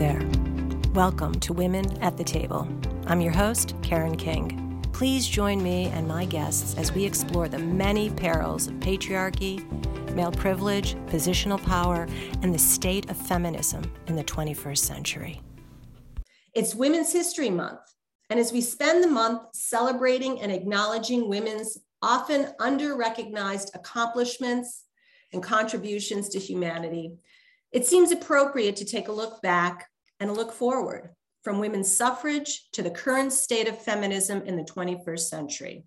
there. Welcome to Women at the Table. I'm your host, Karen King. Please join me and my guests as we explore the many perils of patriarchy, male privilege, positional power, and the state of feminism in the 21st century. It's Women's History Month. And as we spend the month celebrating and acknowledging women's often under recognized accomplishments and contributions to humanity, it seems appropriate to take a look back and a look forward from women's suffrage to the current state of feminism in the 21st century.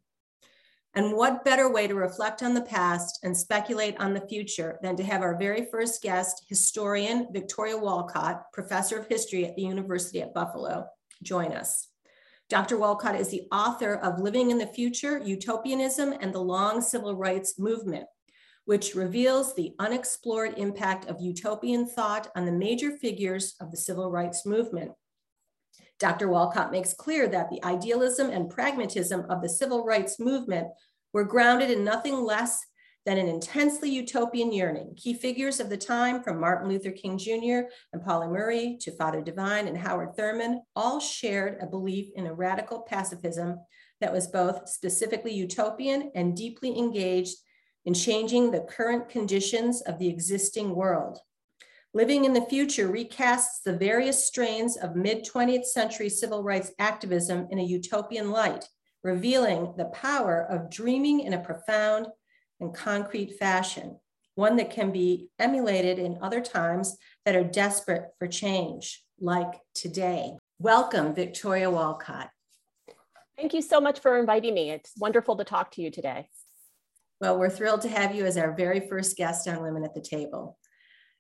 And what better way to reflect on the past and speculate on the future than to have our very first guest, historian Victoria Wolcott, professor of history at the University at Buffalo, join us. Dr. Wolcott is the author of Living in the Future, Utopianism and the Long Civil Rights Movement, which reveals the unexplored impact of utopian thought on the major figures of the civil rights movement. Dr. Wolcott makes clear that the idealism and pragmatism of the civil rights movement were grounded in nothing less than an intensely utopian yearning. Key figures of the time, from Martin Luther King Jr. and Pauli Murray to Father Divine and Howard Thurman, all shared a belief in a radical pacifism that was both specifically utopian and deeply engaged in changing the current conditions of the existing world. Living in the Future recasts the various strains of mid 20th century civil rights activism in a utopian light, revealing the power of dreaming in a profound and concrete fashion, one that can be emulated in other times that are desperate for change, like today. Welcome, Victoria Wolcott. Thank you so much for inviting me. It's wonderful to talk to you today. Well, we're thrilled to have you as our very first guest on Women at the Table.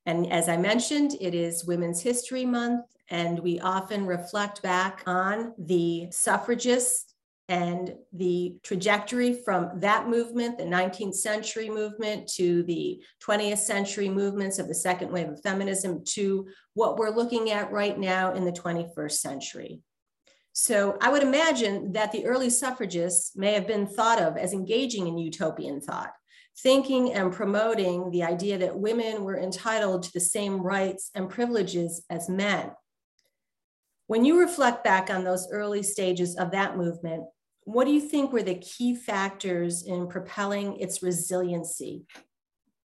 And as I mentioned, it is Women's History Month, and we often reflect back on the suffragists and the trajectory from that movement, the 19th century movement, to the 20th century movements of the second wave of feminism, to what we're looking at right now in the 21st century. So I would imagine that the early suffragists may have been thought of as engaging in utopian thought, thinking and promoting the idea that women were entitled to the same rights and privileges as men. When you reflect back on those early stages of that movement, what do you think were the key factors in propelling its resiliency?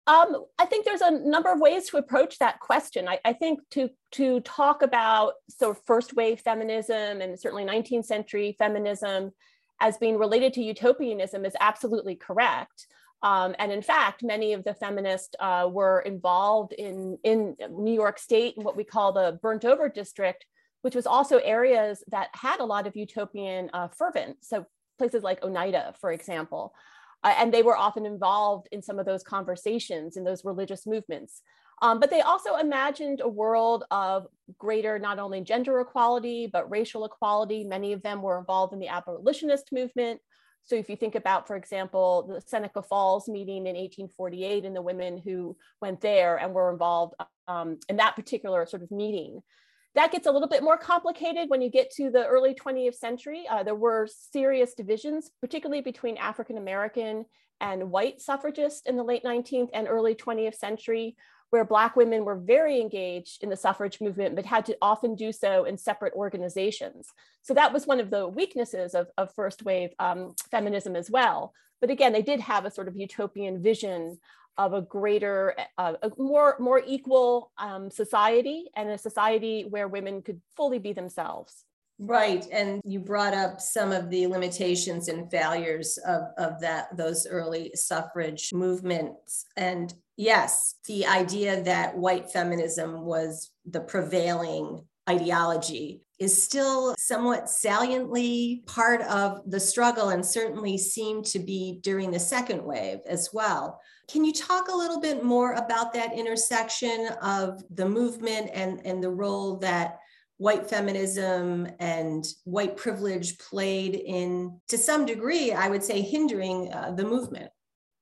Um, I think there's a number of ways to approach that question. I, I, think to to talk about sort of first wave feminism and certainly 19th century feminism as being related to utopianism is absolutely correct. Um, and in fact, many of the feminists uh, were involved in, in New York State in what we call the burnt over district, which was also areas that had a lot of utopian uh, fervent. So places like Oneida, for example. Uh, and they were often involved in some of those conversations in those religious movements. Um, but they also imagined a world of greater not only gender equality, but racial equality. Many of them were involved in the abolitionist movement. So if you think about, for example, the Seneca Falls meeting in 1848 and the women who went there and were involved um, in that particular sort of meeting, that gets a little bit more complicated when you get to the early 20th century. Uh, there were serious divisions, particularly between African American and white suffragists in the late 19th and early 20th century, where Black women were very engaged in the suffrage movement, but had to often do so in separate organizations. So that was one of the weaknesses of, of first wave um, feminism as well. But again, they did have a sort of utopian vision of a greater, uh, a more, more equal um, society and a society where women could fully be themselves. Right. And you brought up some of the limitations and failures of, of that those early suffrage movements. And yes, the idea that white feminism was the prevailing ideology is still somewhat saliently part of the struggle and certainly seemed to be during the second wave as well. Can you talk a little bit more about that intersection of the movement and, and the role that white feminism and white privilege played in, to some degree, I would say, hindering uh, the movement?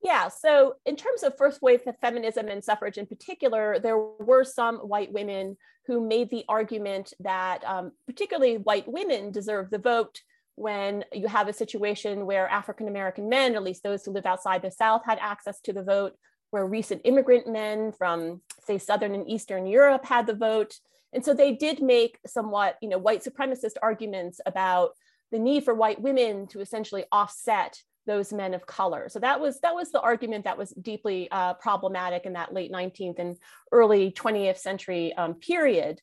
Yeah, so in terms of first wave feminism and suffrage in particular, there were some white women who made the argument that um, particularly white women deserve the vote when you have a situation where African American men, at least those who live outside the South, had access to the vote, where recent immigrant men from, say, Southern and Eastern Europe had the vote, And so they did make somewhat, you know, white supremacist arguments about the need for white women to essentially offset those men of color. So that was that was the argument that was deeply uh, problematic in that late 19th and early 20th century um, period.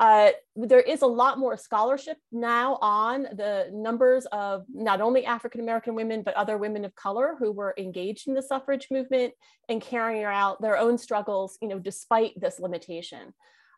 Uh, there is a lot more scholarship now on the numbers of not only African American women, but other women of color who were engaged in the suffrage movement and carrying out their own struggles, you know, despite this limitation.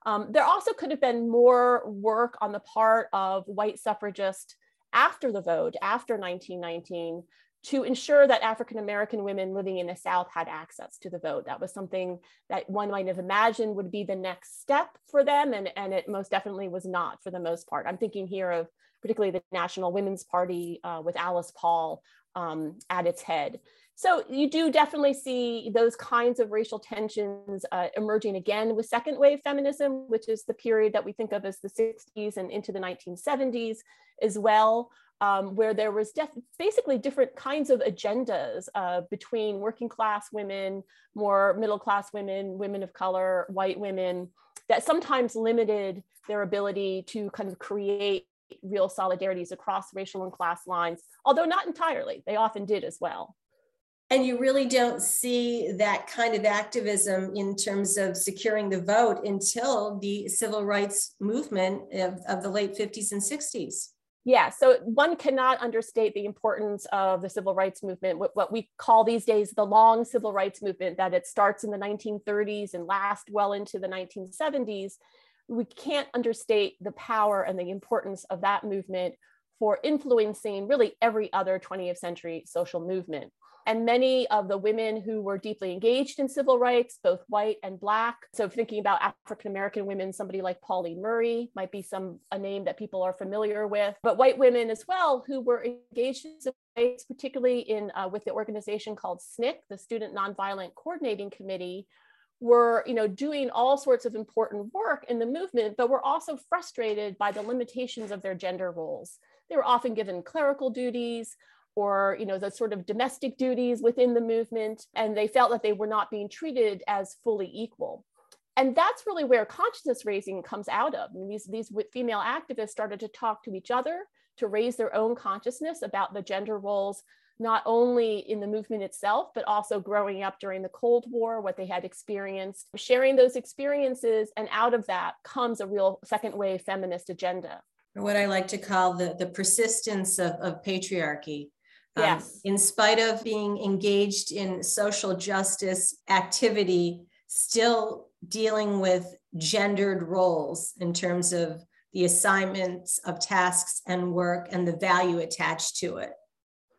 Um, there also could have been more work on the part of white suffragists after the vote, after 1919, to ensure that African American women living in the South had access to the vote. That was something that one might have imagined would be the next step for them, and, and it most definitely was not for the most part. I'm thinking here of particularly the National Women's Party uh, with Alice Paul um, at its head. So you do definitely see those kinds of racial tensions uh, emerging again with second wave feminism, which is the period that we think of as the 60s and into the 1970s as well um, where there was basically different kinds of agendas uh, between working class women, more middle class women, women of color, white women, that sometimes limited their ability to kind of create real solidarities across racial and class lines, although not entirely. They often did as well. And you really don't see that kind of activism in terms of securing the vote until the civil rights movement of, of the late 50s and 60s. Yeah, so one cannot understate the importance of the civil rights movement, what, we call these days the long civil rights movement, that it starts in the 1930s and lasts well into the 1970s. We can't understate the power and the importance of that movement for influencing really every other 20th century social movement and many of the women who were deeply engaged in civil rights, both white and black. So thinking about African American women, somebody like Pauli Murray might be some a name that people are familiar with, but white women as well who were engaged in civil rights, particularly in uh, with the organization called SNCC, the Student Nonviolent Coordinating Committee, were you know doing all sorts of important work in the movement but were also frustrated by the limitations of their gender roles they were often given clerical duties or you know the sort of domestic duties within the movement and they felt that they were not being treated as fully equal. And that's really where consciousness raising comes out of. I mean, these, these female activists started to talk to each other to raise their own consciousness about the gender roles not only in the movement itself but also growing up during the cold war what they had experienced. Sharing those experiences and out of that comes a real second wave feminist agenda. What i like to call the, the persistence of, of patriarchy yes. Um, in spite of being engaged in social justice activity, still dealing with gendered roles in terms of the assignments of tasks and work and the value attached to it.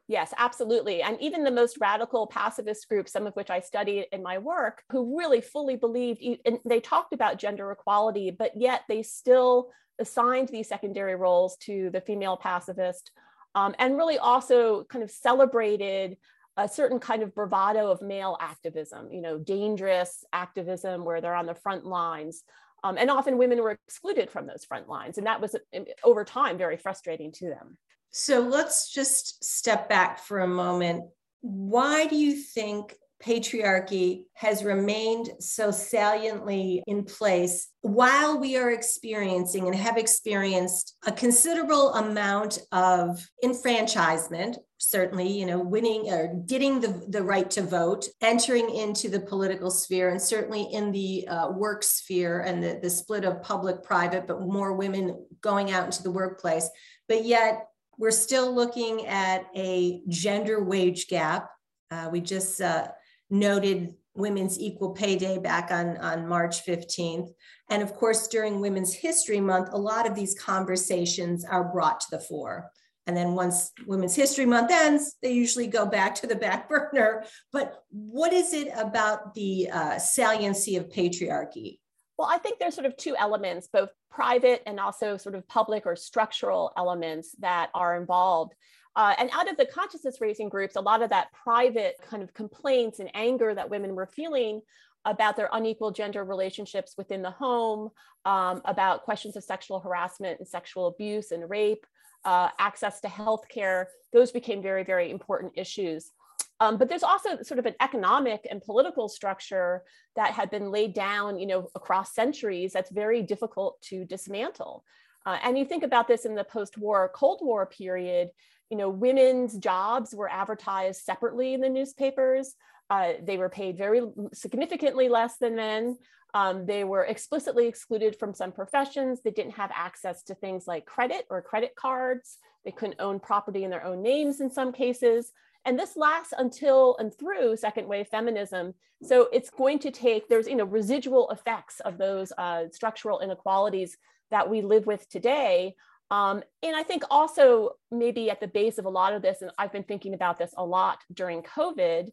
Yes, absolutely. And even the most radical pacifist groups, some of which I studied in my work, who really fully believed, and they talked about gender equality, but yet they still assigned these secondary roles to the female pacifist um, and really also kind of celebrated a certain kind of bravado of male activism, you know, dangerous activism where they're on the front lines. Um, and often women were excluded from those front lines. And that was over time very frustrating to them. So let's just step back for a moment. Why do you think patriarchy has remained so saliently in place while we are experiencing and have experienced a considerable amount of enfranchisement certainly you know winning or getting the, the right to vote entering into the political sphere and certainly in the uh, work sphere and the, the split of public private but more women going out into the workplace. But yet we're still looking at a gender wage gap. Uh, we just uh, noted Women's Equal Pay Day back on, on March 15th. And of course, during Women's History Month, a lot of these conversations are brought to the fore. And then once Women's History Month ends, they usually go back to the back burner. But what is it about the uh, saliency of patriarchy? Well, I think there's sort of two elements, both private and also sort of public or structural elements that are involved. Uh, and out of the consciousness raising groups, a lot of that private kind of complaints and anger that women were feeling about their unequal gender relationships within the home, um, about questions of sexual harassment and sexual abuse and rape, uh, access to health care, those became very, very important issues. Um, but there's also sort of an economic and political structure that had been laid down, you know, across centuries that's very difficult to dismantle. Uh, and you think about this in the post-war Cold War period, you know, women's jobs were advertised separately in the newspapers. Uh, they were paid very significantly less than men. Um, they were explicitly excluded from some professions. They didn't have access to things like credit or credit cards. They couldn't own property in their own names in some cases. And this lasts until and through second wave feminism. So it's going to take, there's you know, residual effects of those uh, structural inequalities that we live with today. Um, and I think also maybe at the base of a lot of this, and I've been thinking about this a lot during COVID,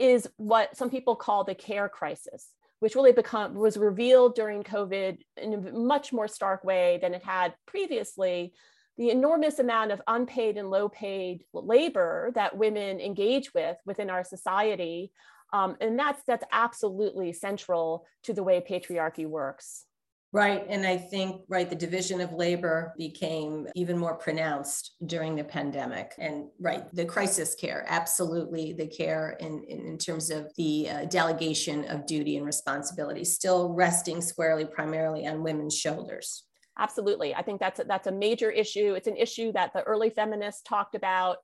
is what some people call the care crisis, which really become was revealed during COVID in a much more stark way than it had previously. The enormous amount of unpaid and low paid labor that women engage with within our society. Um, and that's that's absolutely central to the way patriarchy works. Right. And I think, right, the division of labor became even more pronounced during the pandemic. And, right, the crisis care, absolutely the care in, in, in terms of the uh, delegation of duty and responsibility, still resting squarely primarily on women's shoulders. Absolutely. I think that's a, that's a major issue. It's an issue that the early feminists talked about,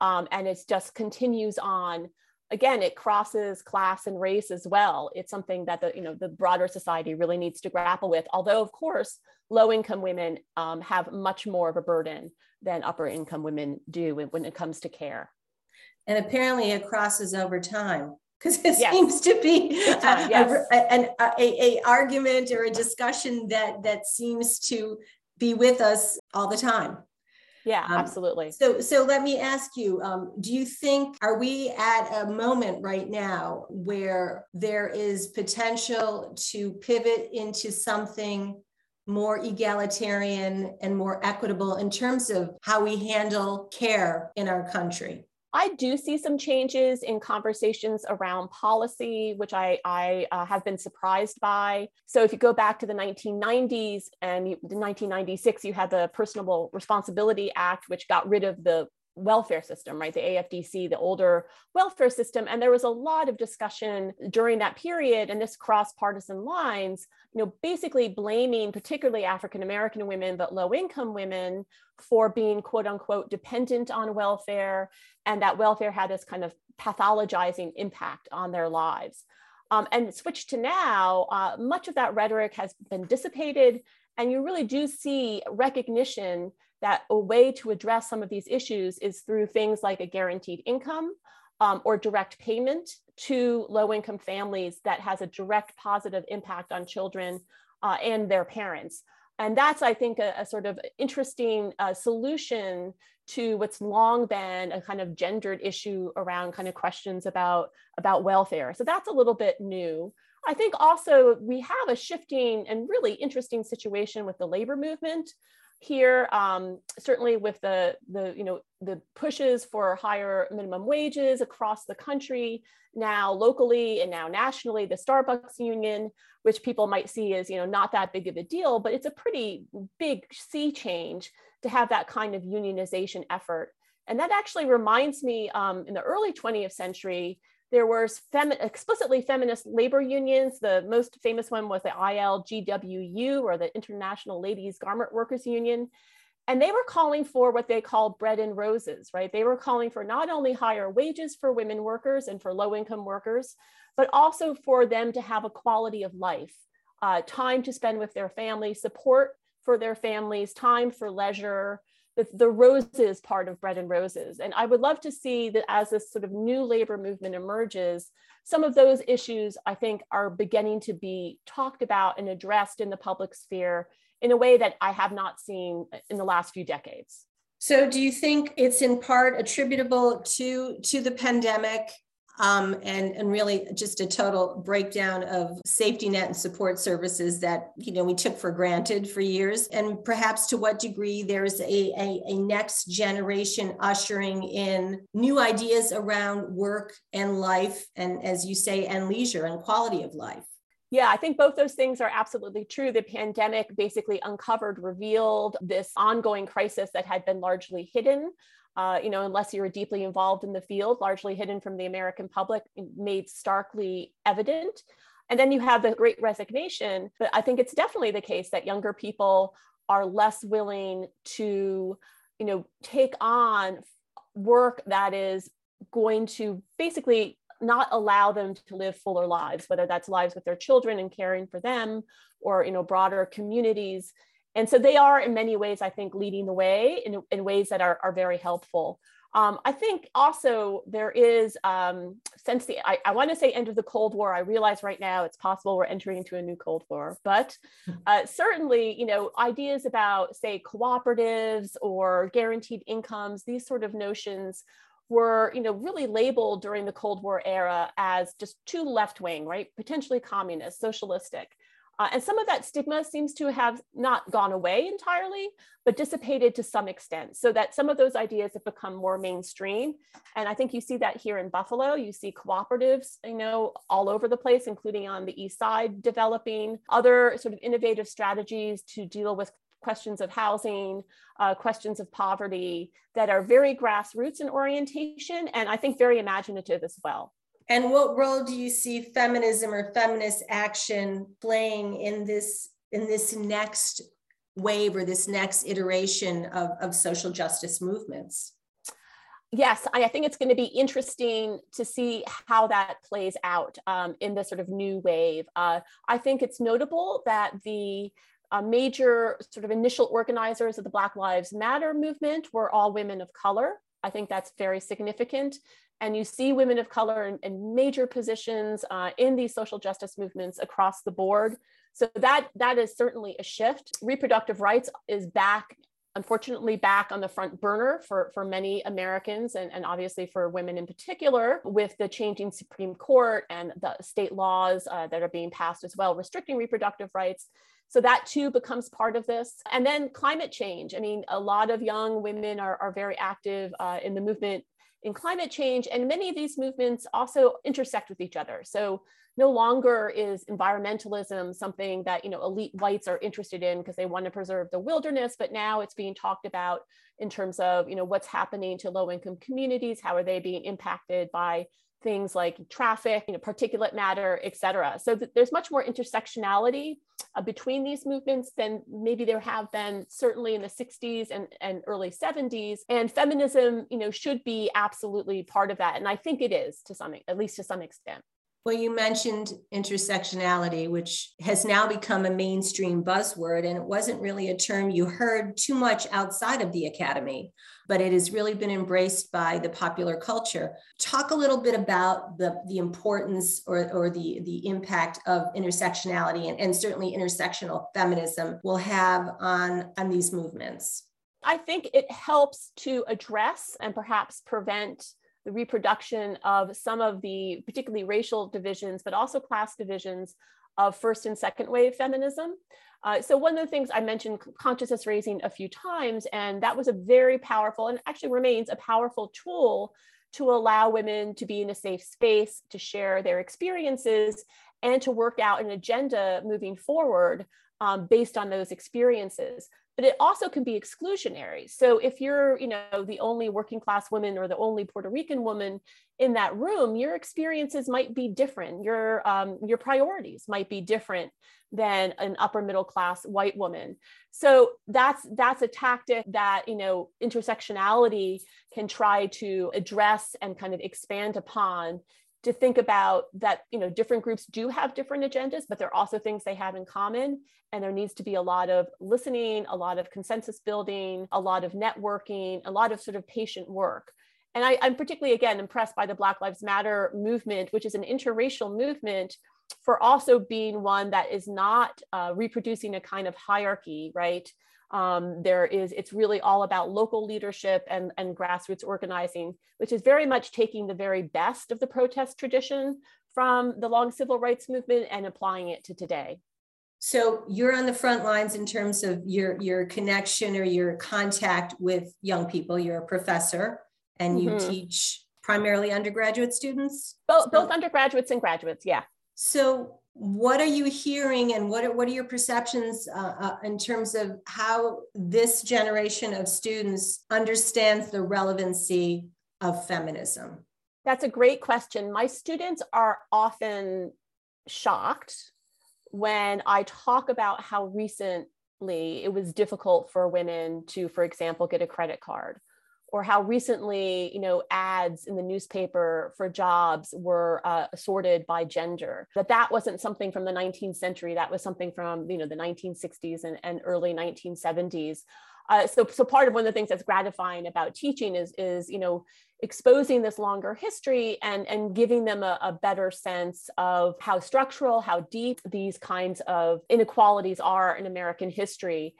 um, and it just continues on again it crosses class and race as well it's something that the you know the broader society really needs to grapple with although of course low income women um, have much more of a burden than upper income women do when it comes to care and apparently it crosses over time because it yes. seems to be a, yes. a, an a, a argument or a discussion that that seems to be with us all the time yeah, um, absolutely. So, so let me ask you: um, Do you think are we at a moment right now where there is potential to pivot into something more egalitarian and more equitable in terms of how we handle care in our country? I do see some changes in conversations around policy, which I, I uh, have been surprised by. So, if you go back to the 1990s and you, 1996, you had the Personal Responsibility Act, which got rid of the welfare system, right? The AFDC, the older welfare system. And there was a lot of discussion during that period, and this cross partisan lines, you know, basically blaming particularly African American women, but low income women for being quote unquote dependent on welfare, and that welfare had this kind of pathologizing impact on their lives. Um, and switch to now, uh, much of that rhetoric has been dissipated, and you really do see recognition that a way to address some of these issues is through things like a guaranteed income um, or direct payment to low income families that has a direct positive impact on children uh, and their parents. And that's, I think, a, a sort of interesting uh, solution to what's long been a kind of gendered issue around kind of questions about, about welfare. So that's a little bit new. I think also we have a shifting and really interesting situation with the labor movement here um, certainly with the the you know the pushes for higher minimum wages across the country now locally and now nationally the starbucks union which people might see as you know not that big of a deal but it's a pretty big sea change to have that kind of unionization effort. And that actually reminds me um, in the early 20th century there were femi- explicitly feminist labor unions. The most famous one was the ILGWU, or the International Ladies Garment Workers Union. And they were calling for what they called bread and roses, right? They were calling for not only higher wages for women workers and for low income workers, but also for them to have a quality of life, uh, time to spend with their families, support for their families, time for leisure, the, roses part of bread and roses. And I would love to see that as this sort of new labor movement emerges, some of those issues I think are beginning to be talked about and addressed in the public sphere in a way that I have not seen in the last few decades. So do you think it's in part attributable to to the pandemic um, and, and really just a total breakdown of safety net and support services that you know we took for granted for years and perhaps to what degree there's a, a, a next generation ushering in new ideas around work and life and as you say and leisure and quality of life yeah, I think both those things are absolutely true. The pandemic basically uncovered, revealed this ongoing crisis that had been largely hidden. Uh, you know, unless you were deeply involved in the field, largely hidden from the American public, made starkly evident. And then you have the great resignation. But I think it's definitely the case that younger people are less willing to, you know, take on work that is going to basically not allow them to live fuller lives, whether that's lives with their children and caring for them or, you know, broader communities. And so they are in many ways, I think, leading the way in, in ways that are, are very helpful. Um, I think also there is, um, since the, I, I want to say end of the Cold War, I realize right now it's possible we're entering into a new Cold War, but uh, certainly, you know, ideas about, say, cooperatives or guaranteed incomes, these sort of notions were, you know, really labeled during the Cold War era as just too left wing, right? Potentially communist, socialistic. Uh, and some of that stigma seems to have not gone away entirely, but dissipated to some extent, so that some of those ideas have become more mainstream. And I think you see that here in Buffalo. You see cooperatives, you know, all over the place, including on the east side, developing other sort of innovative strategies to deal with questions of housing, uh, questions of poverty that are very grassroots in orientation, and I think very imaginative as well. And what role do you see feminism or feminist action playing in this in this next wave or this next iteration of, of social justice movements? Yes, I think it's going to be interesting to see how that plays out um, in this sort of new wave. Uh, I think it's notable that the uh, major sort of initial organizers of the Black Lives Matter movement were all women of color. I think that's very significant and you see women of color in, in major positions uh, in these social justice movements across the board. So that that is certainly a shift. Reproductive rights is back, unfortunately, back on the front burner for, for many Americans and, and obviously for women in particular, with the changing Supreme Court and the state laws uh, that are being passed as well, restricting reproductive rights. So that too becomes part of this. And then climate change. I mean, a lot of young women are, are very active uh, in the movement in climate change. And many of these movements also intersect with each other. So no longer is environmentalism something that you know elite whites are interested in because they want to preserve the wilderness, but now it's being talked about in terms of you know what's happening to low income communities, how are they being impacted by things like traffic, you know, particulate matter, et cetera. So th- there's much more intersectionality uh, between these movements than maybe there have been certainly in the 60s and, and early 70s. And feminism, you know, should be absolutely part of that. And I think it is to some, at least to some extent. Well, you mentioned intersectionality, which has now become a mainstream buzzword, and it wasn't really a term you heard too much outside of the academy, but it has really been embraced by the popular culture. Talk a little bit about the, the importance or, or the, the impact of intersectionality and, and certainly intersectional feminism will have on, on these movements. I think it helps to address and perhaps prevent the reproduction of some of the particularly racial divisions, but also class divisions of first and second wave feminism. Uh, so one of the things I mentioned consciousness raising a few times, and that was a very powerful and actually remains a powerful tool to allow women to be in a safe space, to share their experiences, and to work out an agenda moving forward um, based on those experiences but it also can be exclusionary. So if you're, you know, the only working class woman or the only Puerto Rican woman in that room, your experiences might be different. Your um, your priorities might be different than an upper middle class white woman. So that's that's a tactic that you know intersectionality can try to address and kind of expand upon to think about that you know different groups do have different agendas but there are also things they have in common. And there needs to be a lot of listening a lot of consensus building a lot of networking a lot of sort of patient work. And I, am particularly again impressed by the black lives matter movement which is an interracial movement for also being one that is not uh, reproducing a kind of hierarchy right um, there is, it's really all about local leadership and, and grassroots organizing, which is very much taking the very best of the protest tradition from the long civil rights movement and applying it to today. So you're on the front lines in terms of your, your connection or your contact with young people. You're a professor and you mm-hmm. teach primarily undergraduate students? Both, both undergraduates and graduates, yeah. So what are you hearing and what are, what are your perceptions uh, uh, in terms of how this generation of students understands the relevancy of feminism? That's a great question. My students are often shocked when I talk about how recently it was difficult for women to, for example, get a credit card or how recently you know ads in the newspaper for jobs were uh, sorted by gender that that wasn't something from the 19th century that was something from you know the 1960s and, and early 1970s uh, so, so part of one of the things that's gratifying about teaching is, is you know, exposing this longer history and, and giving them a, a better sense of how structural, how deep these kinds of inequalities are in American history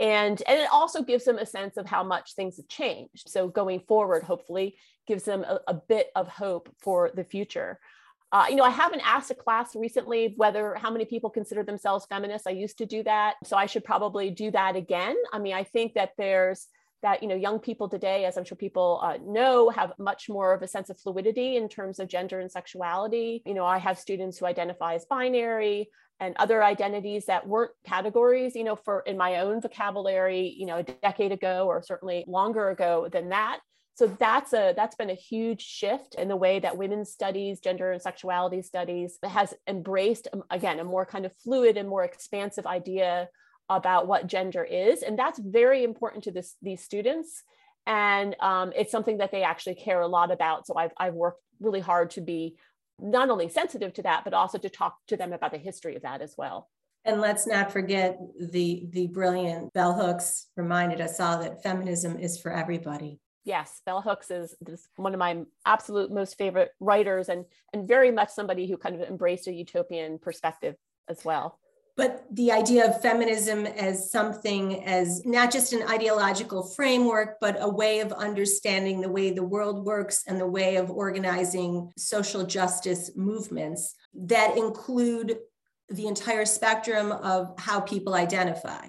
and and it also gives them a sense of how much things have changed. So going forward hopefully gives them a, a bit of hope for the future. Uh, you know i haven't asked a class recently whether how many people consider themselves feminists. I used to do that. So i should probably do that again. I mean i think that there's that you know young people today as i'm sure people uh, know have much more of a sense of fluidity in terms of gender and sexuality. You know i have students who identify as binary and other identities that weren't categories you know for in my own vocabulary you know a decade ago or certainly longer ago than that. So that's a that's been a huge shift in the way that women's studies gender and sexuality studies has embraced um, again a more kind of fluid and more expansive idea about what gender is and that's very important to this, these students and um, it's something that they actually care a lot about so I've, I've worked really hard to be not only sensitive to that, but also to talk to them about the history of that as well. And let's not forget the the brilliant bell hooks reminded us all that feminism is for everybody. Yes, bell hooks is, is one of my absolute most favorite writers and and very much somebody who kind of embraced a utopian perspective as well but the idea of feminism as something as not just an ideological framework but a way of understanding the way the world works and the way of organizing social justice movements that include the entire spectrum of how people identify.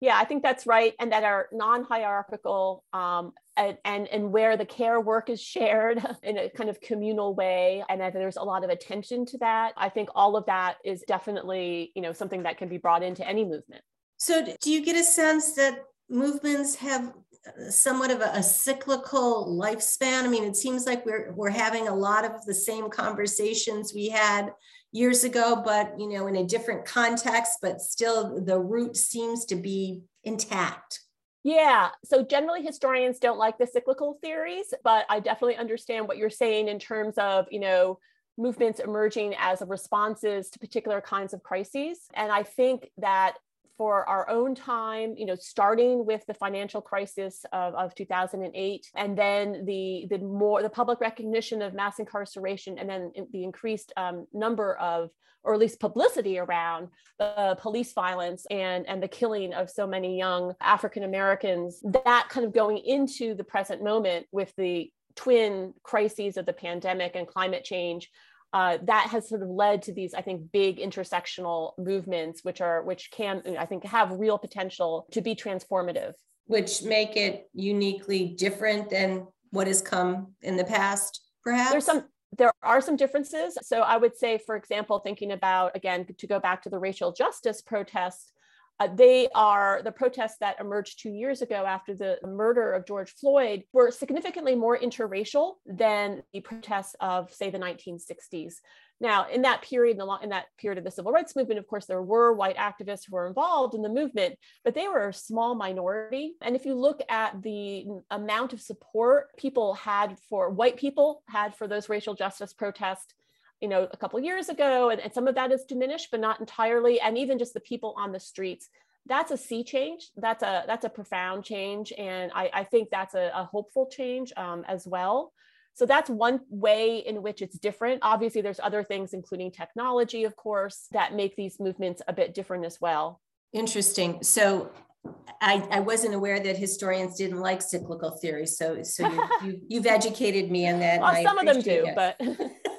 Yeah, I think that's right, and that are non-hierarchical, um, and, and and where the care work is shared in a kind of communal way, and that there's a lot of attention to that. I think all of that is definitely you know something that can be brought into any movement. So, do you get a sense that movements have uh, somewhat of a, a, cyclical lifespan? I mean, it seems like we're we're having a lot of the same conversations we had years ago, but you know, in a different context, but still the root seems to be intact. Yeah. So generally historians don't like the cyclical theories, but I definitely understand what you're saying in terms of, you know, movements emerging as responses to particular kinds of crises. And I think that for our own time, you know, starting with the financial crisis of, of 2008, and then the the more the public recognition of mass incarceration, and then the increased um, number of, or at least publicity around the police violence and and the killing of so many young African Americans. That kind of going into the present moment with the twin crises of the pandemic and climate change uh, that has sort of led to these, I think, big intersectional movements, which are which can, I think, have real potential to be transformative. Which make it uniquely different than what has come in the past, perhaps. There's some there are some differences. So I would say, for example, thinking about again to go back to the racial justice protests, uh, they are the protests that emerged two years ago after the murder of George Floyd were significantly more interracial than the protests of, say, the 1960s. Now, in that period, in, the, in that period of the civil rights movement, of course, there were white activists who were involved in the movement, but they were a small minority. And if you look at the amount of support people had for white people had for those racial justice protests, you know, a couple years ago, and, and some of that is diminished, but not entirely. And even just the people on the streets, that's a sea change. That's a that's a profound change, and I, I think that's a, a hopeful change um, as well. So that's one way in which it's different. Obviously, there's other things, including technology, of course, that make these movements a bit different as well. Interesting. So I, I wasn't aware that historians didn't like cyclical theory. So, so you, you, have educated me on that. Well, some of them do, it. but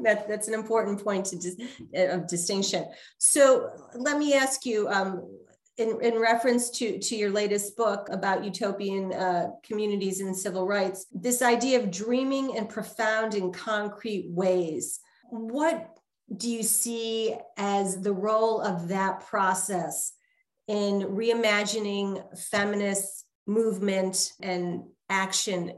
that, that's an important point to dis, of distinction. So let me ask you, um, in, in reference to, to your latest book about utopian uh, communities and civil rights, this idea of dreaming in profound and concrete ways. What do you see as the role of that process in reimagining feminist movement and action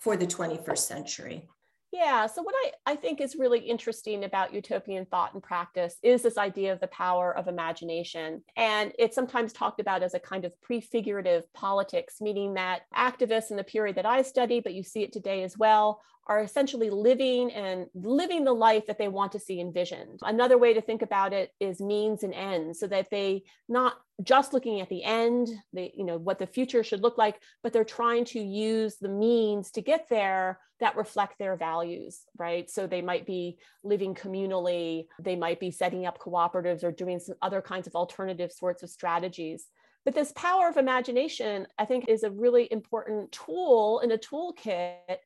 for the 21st century? Yeah, so what I, I think is really interesting about utopian thought and practice is this idea of the power of imagination. And it's sometimes talked about as a kind of prefigurative politics, meaning that activists in the period that I study, but you see it today as well, are essentially living and living the life that they want to see envisioned. Another way to think about it is means and ends, so that they not just looking at the end, they, you know, what the future should look like, but they're trying to use the means to get there that reflect their values, right? So they might be living communally, they might be setting up cooperatives or doing some other kinds of alternative sorts of strategies. But this power of imagination, I think, is a really important tool in a toolkit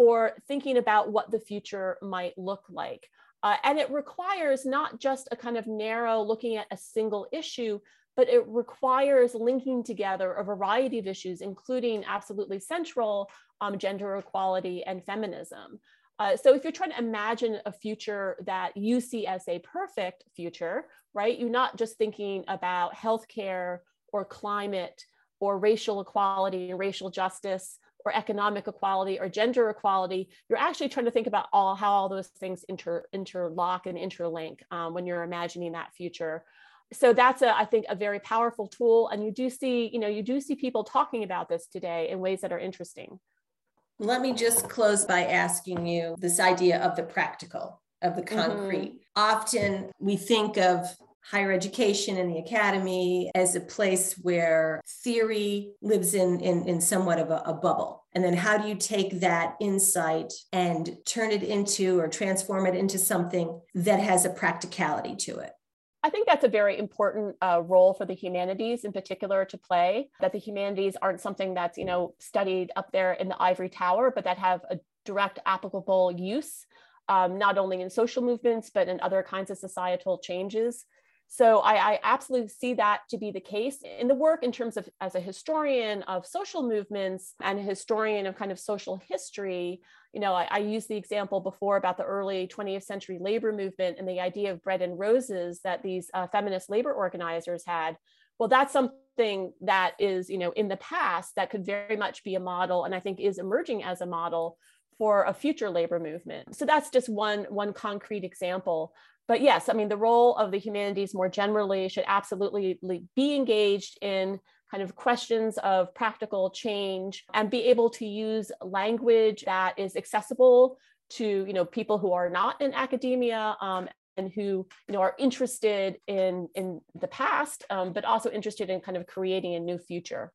for thinking about what the future might look like. Uh, and it requires not just a kind of narrow looking at a single issue, but it requires linking together a variety of issues, including absolutely central um, gender equality and feminism. Uh, so if you're trying to imagine a future that you see as a perfect future, right, you're not just thinking about healthcare or climate or racial equality and racial justice or economic equality or gender equality, you're actually trying to think about all how all those things inter, interlock and interlink um, when you're imagining that future. So that's a, I think, a very powerful tool. And you do see, you know, you do see people talking about this today in ways that are interesting. Let me just close by asking you this idea of the practical, of the mm-hmm. concrete. Mm-hmm. Often we think of higher education and the academy as a place where theory lives in, in, in somewhat of a, a bubble. And then how do you take that insight and turn it into or transform it into something that has a practicality to it? I think that's a very important uh, role for the humanities in particular to play, that the humanities aren't something that's, you know, studied up there in the ivory tower, but that have a direct applicable use, um, not only in social movements, but in other kinds of societal changes. So I, I, absolutely see that to be the case in the work in terms of as a historian of social movements and a historian of kind of social history. You know, I, I used the example before about the early 20th century labor movement and the idea of bread and roses that these uh, feminist labor organizers had. Well, that's something that is, you know, in the past that could very much be a model and I think is emerging as a model for a future labor movement. So that's just one, one concrete example but yes, I mean, the role of the humanities more generally should absolutely be engaged in kind of questions of practical change and be able to use language that is accessible to you know people who are not in academia um, and who you know are interested in in the past um, but also interested in kind of creating a new future.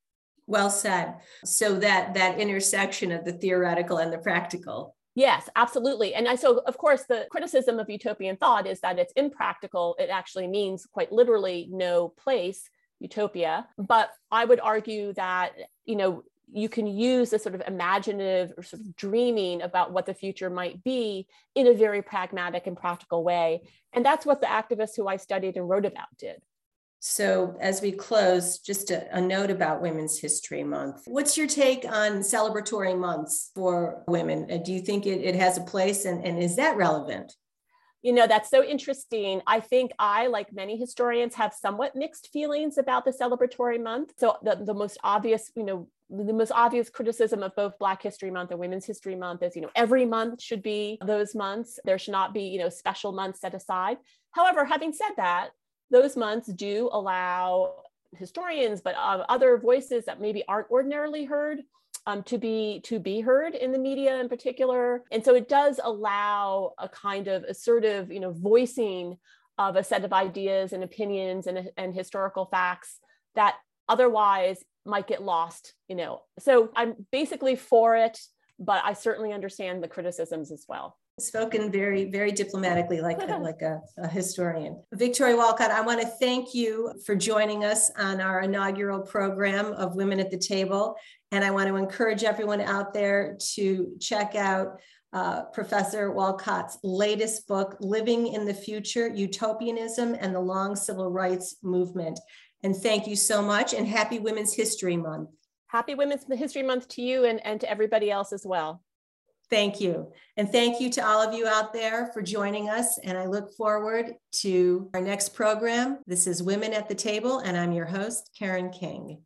Well said. So that that intersection of the theoretical and the practical Yes, absolutely. And I, so, of course, the criticism of utopian thought is that it's impractical. It actually means quite literally no place, utopia. But I would argue that, you know, you can use a sort of imaginative or sort of dreaming about what the future might be in a very pragmatic and practical way. And that's what the activists who I studied and wrote about did. So, as we close, just a, a, note about Women's History Month. What's your take on celebratory months for women? Do you think it, it has a place and, and is that relevant? You know, that's so interesting. I think I, like many historians, have somewhat mixed feelings about the celebratory month. So, the, the most obvious, you know, the most obvious criticism of both Black History Month and Women's History Month is, you know, every month should be those months. There should not be, you know, special months set aside. However, having said that, those months do allow historians, but uh, other voices that maybe aren't ordinarily heard um, to be to be heard in the media in particular. And so it does allow a kind of assertive, you know, voicing of a set of ideas and opinions and, and historical facts that otherwise might get lost, you know. So I'm basically for it, but I certainly understand the criticisms as well spoken very, very diplomatically, like, like a, a, historian. Victoria Wolcott, I want to thank you for joining us on our inaugural program of Women at the Table. And I want to encourage everyone out there to check out uh, Professor Wolcott's latest book, Living in the Future Utopianism and the Long Civil Rights Movement. And thank you so much, and happy Women's History Month. Happy Women's History Month to you and, and to everybody else as well. Thank you. And thank you to all of you out there for joining us. And I look forward to our next program. This is Women at the Table, and I'm your host, Karen King.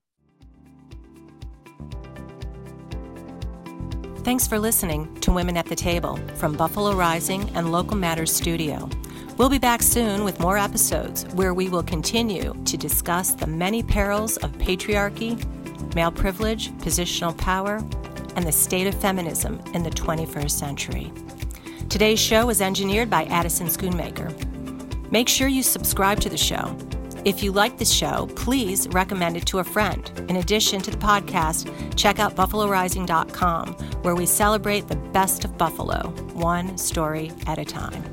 Thanks for listening to Women at the Table from Buffalo Rising and Local Matters Studio. We'll be back soon with more episodes where we will continue to discuss the many perils of patriarchy, male privilege, positional power, and the state of feminism in the 21st century. Today's show was engineered by Addison Schoonmaker. Make sure you subscribe to the show. If you like the show, please recommend it to a friend. In addition to the podcast, check out BuffaloRising.com, where we celebrate the best of Buffalo, one story at a time.